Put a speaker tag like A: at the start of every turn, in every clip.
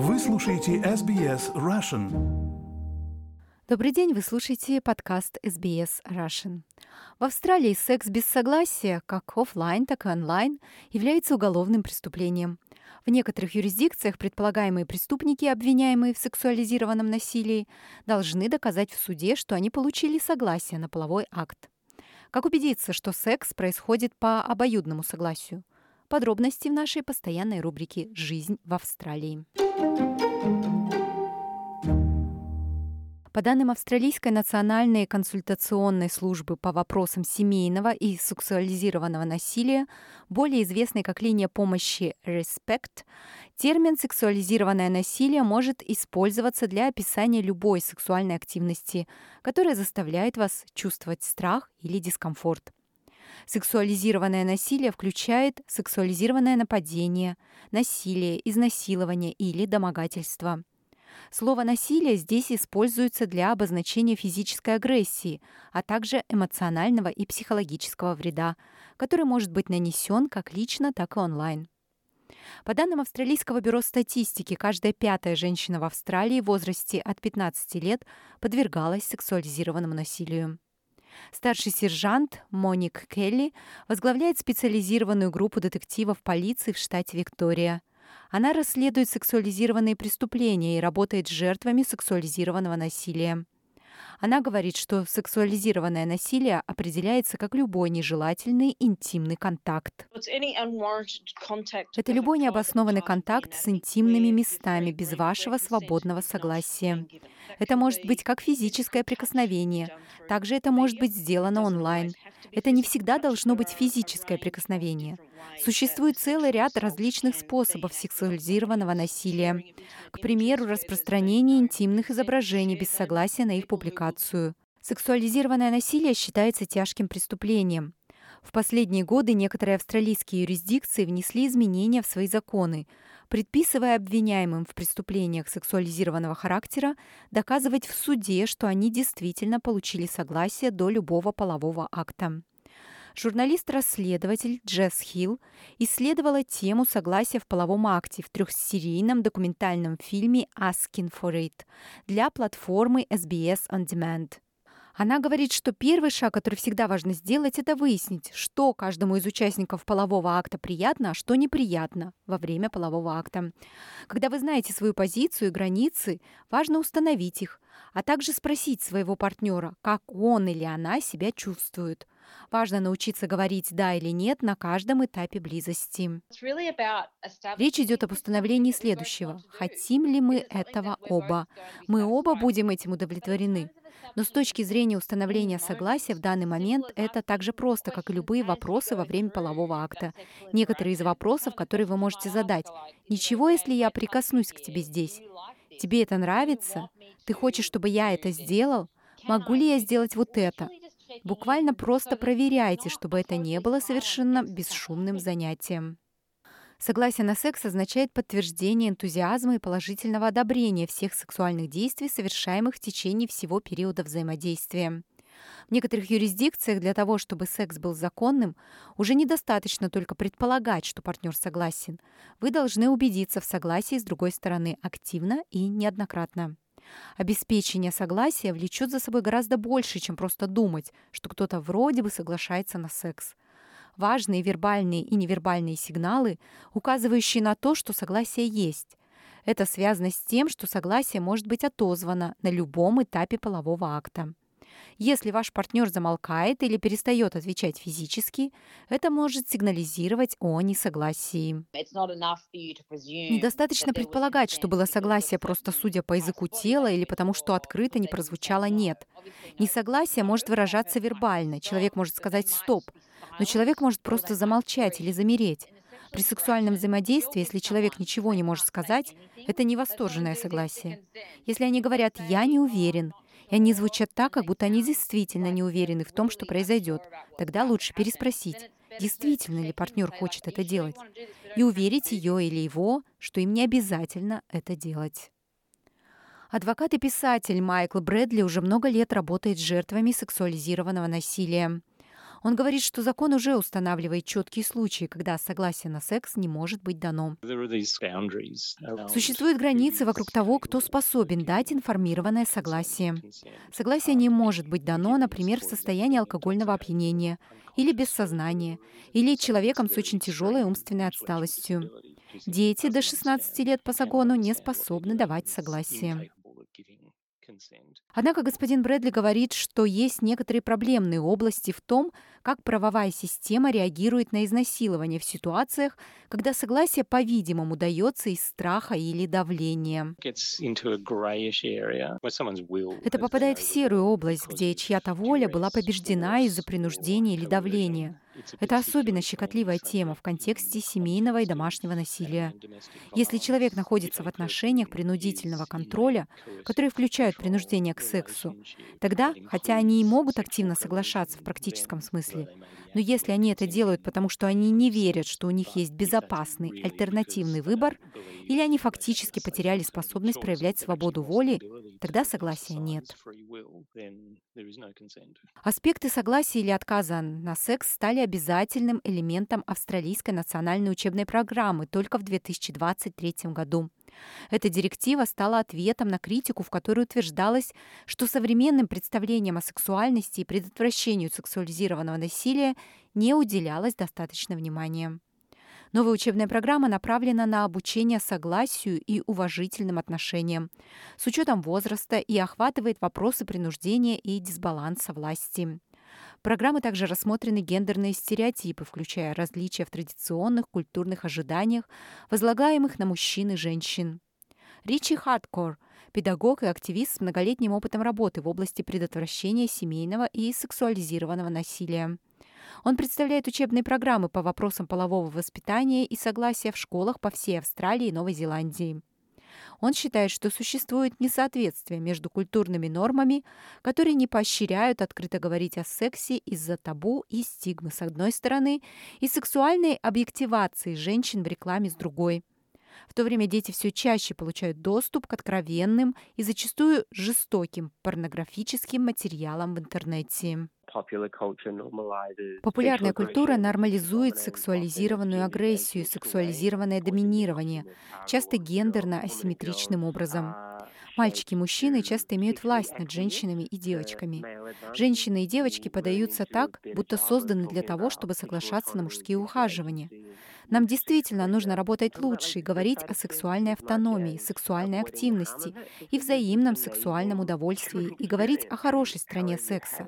A: Вы слушаете SBS Russian.
B: Добрый день, вы слушаете подкаст SBS Russian. В Австралии секс без согласия, как офлайн, так и онлайн, является уголовным преступлением. В некоторых юрисдикциях предполагаемые преступники, обвиняемые в сексуализированном насилии, должны доказать в суде, что они получили согласие на половой акт. Как убедиться, что секс происходит по обоюдному согласию? Подробности в нашей постоянной рубрике «Жизнь в Австралии». По данным Австралийской национальной консультационной службы по вопросам семейного и сексуализированного насилия, более известной как линия помощи RESPECT, термин «сексуализированное насилие» может использоваться для описания любой сексуальной активности, которая заставляет вас чувствовать страх или дискомфорт. Сексуализированное насилие включает сексуализированное нападение, насилие, изнасилование или домогательство – Слово «насилие» здесь используется для обозначения физической агрессии, а также эмоционального и психологического вреда, который может быть нанесен как лично, так и онлайн. По данным Австралийского бюро статистики, каждая пятая женщина в Австралии в возрасте от 15 лет подвергалась сексуализированному насилию. Старший сержант Моник Келли возглавляет специализированную группу детективов полиции в штате Виктория. Она расследует сексуализированные преступления и работает с жертвами сексуализированного насилия. Она говорит, что сексуализированное насилие определяется как любой нежелательный интимный контакт. Это любой необоснованный контакт с интимными местами без вашего свободного согласия. Это может быть как физическое прикосновение. Также это может быть сделано онлайн. Это не всегда должно быть физическое прикосновение. Существует целый ряд различных способов сексуализированного насилия. К примеру, распространение интимных изображений без согласия на их публикацию. Сексуализированное насилие считается тяжким преступлением. В последние годы некоторые австралийские юрисдикции внесли изменения в свои законы, предписывая обвиняемым в преступлениях сексуализированного характера доказывать в суде, что они действительно получили согласие до любого полового акта. Журналист-расследователь Джесс Хилл исследовала тему согласия в половом акте в трехсерийном документальном фильме «Asking for It» для платформы SBS On Demand – она говорит, что первый шаг, который всегда важно сделать, это выяснить, что каждому из участников полового акта приятно, а что неприятно во время полового акта. Когда вы знаете свою позицию и границы, важно установить их, а также спросить своего партнера, как он или она себя чувствует. Важно научиться говорить «да» или «нет» на каждом этапе близости. Речь идет об установлении следующего. Хотим ли мы этого оба? Мы оба будем этим удовлетворены. Но с точки зрения установления согласия в данный момент это так же просто, как и любые вопросы во время полового акта. Некоторые из вопросов, которые вы можете задать. Ничего, если я прикоснусь к тебе здесь? Тебе это нравится? Ты хочешь, чтобы я это сделал? Могу ли я сделать вот это? Буквально просто проверяйте, чтобы это не было совершенно бесшумным занятием. Согласие на секс означает подтверждение энтузиазма и положительного одобрения всех сексуальных действий, совершаемых в течение всего периода взаимодействия. В некоторых юрисдикциях для того, чтобы секс был законным, уже недостаточно только предполагать, что партнер согласен. Вы должны убедиться в согласии с другой стороны активно и неоднократно. Обеспечение согласия влечет за собой гораздо больше, чем просто думать, что кто-то вроде бы соглашается на секс важные вербальные и невербальные сигналы, указывающие на то, что согласие есть. Это связано с тем, что согласие может быть отозвано на любом этапе полового акта. Если ваш партнер замолкает или перестает отвечать физически, это может сигнализировать о несогласии. Недостаточно предполагать, что было согласие просто судя по языку тела или потому, что открыто не прозвучало «нет». Несогласие может выражаться вербально. Человек может сказать «стоп», но человек может просто замолчать или замереть. При сексуальном взаимодействии, если человек ничего не может сказать, это не восторженное согласие. Если они говорят «я не уверен», и они звучат так, как будто они действительно не уверены в том, что произойдет, тогда лучше переспросить, действительно ли партнер хочет это делать, и уверить ее или его, что им не обязательно это делать. Адвокат и писатель Майкл Брэдли уже много лет работает с жертвами сексуализированного насилия. Он говорит, что закон уже устанавливает четкие случаи, когда согласие на секс не может быть дано. Существуют границы вокруг того, кто способен дать информированное согласие. Согласие не может быть дано, например, в состоянии алкогольного опьянения или без сознания, или человеком с очень тяжелой умственной отсталостью. Дети до 16 лет по закону не способны давать согласие. Однако господин Брэдли говорит, что есть некоторые проблемные области в том, как правовая система реагирует на изнасилование в ситуациях, когда согласие, по-видимому, дается из страха или давления. Это попадает в серую область, где чья-то воля была побеждена из-за принуждения или давления. Это особенно щекотливая тема в контексте семейного и домашнего насилия. Если человек находится в отношениях принудительного контроля, которые включают принуждение к сексу, тогда, хотя они и могут активно соглашаться в практическом смысле, но если они это делают, потому что они не верят, что у них есть безопасный альтернативный выбор, или они фактически потеряли способность проявлять свободу воли, тогда согласия нет. Аспекты согласия или отказа на секс стали обязательным элементом австралийской национальной учебной программы только в 2023 году. Эта директива стала ответом на критику, в которой утверждалось, что современным представлениям о сексуальности и предотвращению сексуализированного насилия не уделялось достаточно внимания. Новая учебная программа направлена на обучение согласию и уважительным отношениям с учетом возраста и охватывает вопросы принуждения и дисбаланса власти. В программе также рассмотрены гендерные стереотипы, включая различия в традиционных культурных ожиданиях, возлагаемых на мужчин и женщин. Ричи Хардкор – педагог и активист с многолетним опытом работы в области предотвращения семейного и сексуализированного насилия. Он представляет учебные программы по вопросам полового воспитания и согласия в школах по всей Австралии и Новой Зеландии. Он считает, что существует несоответствие между культурными нормами, которые не поощряют открыто говорить о сексе из-за табу и стигмы с одной стороны, и сексуальной объективации женщин в рекламе с другой. В то время дети все чаще получают доступ к откровенным и зачастую жестоким порнографическим материалам в интернете. Популярная культура нормализует сексуализированную агрессию, сексуализированное доминирование, часто гендерно-асимметричным образом. Мальчики и мужчины часто имеют власть над женщинами и девочками. Женщины и девочки подаются так, будто созданы для того, чтобы соглашаться на мужские ухаживания. Нам действительно нужно работать лучше и говорить о сексуальной автономии, сексуальной активности и взаимном сексуальном удовольствии и говорить о хорошей стороне секса,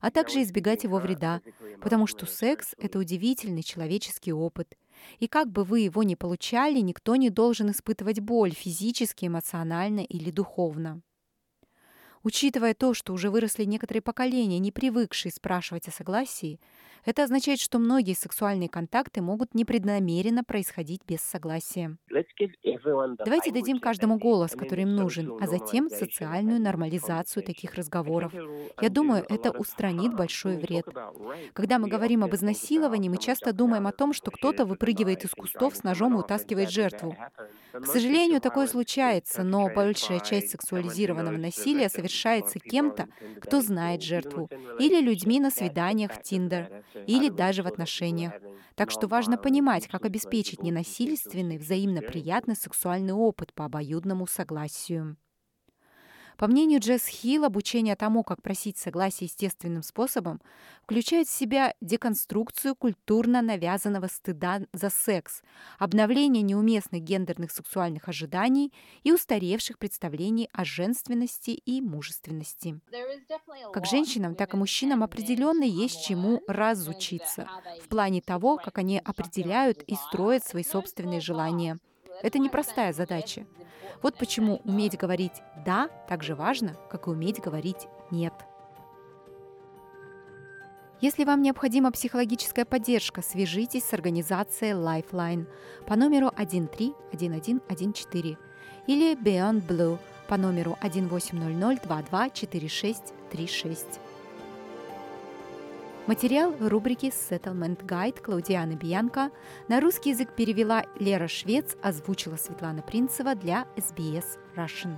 B: а также избегать его вреда, потому что секс — это удивительный человеческий опыт. И как бы вы его ни получали, никто не должен испытывать боль физически, эмоционально или духовно. Учитывая то, что уже выросли некоторые поколения, не привыкшие спрашивать о согласии, это означает, что многие сексуальные контакты могут непреднамеренно происходить без согласия. Давайте дадим каждому голос, который им нужен, а затем социальную нормализацию таких разговоров. Я думаю, это устранит большой вред. Когда мы говорим об изнасиловании, мы часто думаем о том, что кто-то выпрыгивает из кустов с ножом и утаскивает жертву. К сожалению, такое случается, но большая часть сексуализированного насилия совершается кем-то, кто знает жертву, или людьми на свиданиях в Тиндер или даже в отношениях. Так что важно понимать, как обеспечить ненасильственный, взаимно приятный сексуальный опыт по обоюдному согласию. По мнению Джесс Хилл, обучение тому, как просить согласия естественным способом, включает в себя деконструкцию культурно навязанного стыда за секс, обновление неуместных гендерных сексуальных ожиданий и устаревших представлений о женственности и мужественности. Как женщинам, так и мужчинам определенно есть чему разучиться в плане того, как они определяют и строят свои собственные желания. Это непростая задача. Вот почему уметь говорить «да» так же важно, как и уметь говорить «нет». Если вам необходима психологическая поддержка, свяжитесь с организацией Lifeline по номеру 131114 или Beyond Blue по номеру 1800 22 4636. Материал в рубрике Settlement Guide Клаудианы Бьянко на русский язык перевела Лера Швец, озвучила Светлана Принцева для SBS Russian.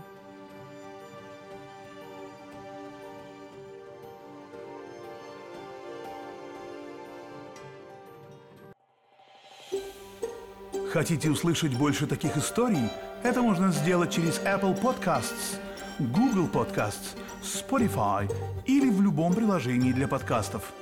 A: Хотите услышать больше таких историй? Это можно сделать через Apple Podcasts, Google Podcasts, Spotify или в любом приложении для подкастов.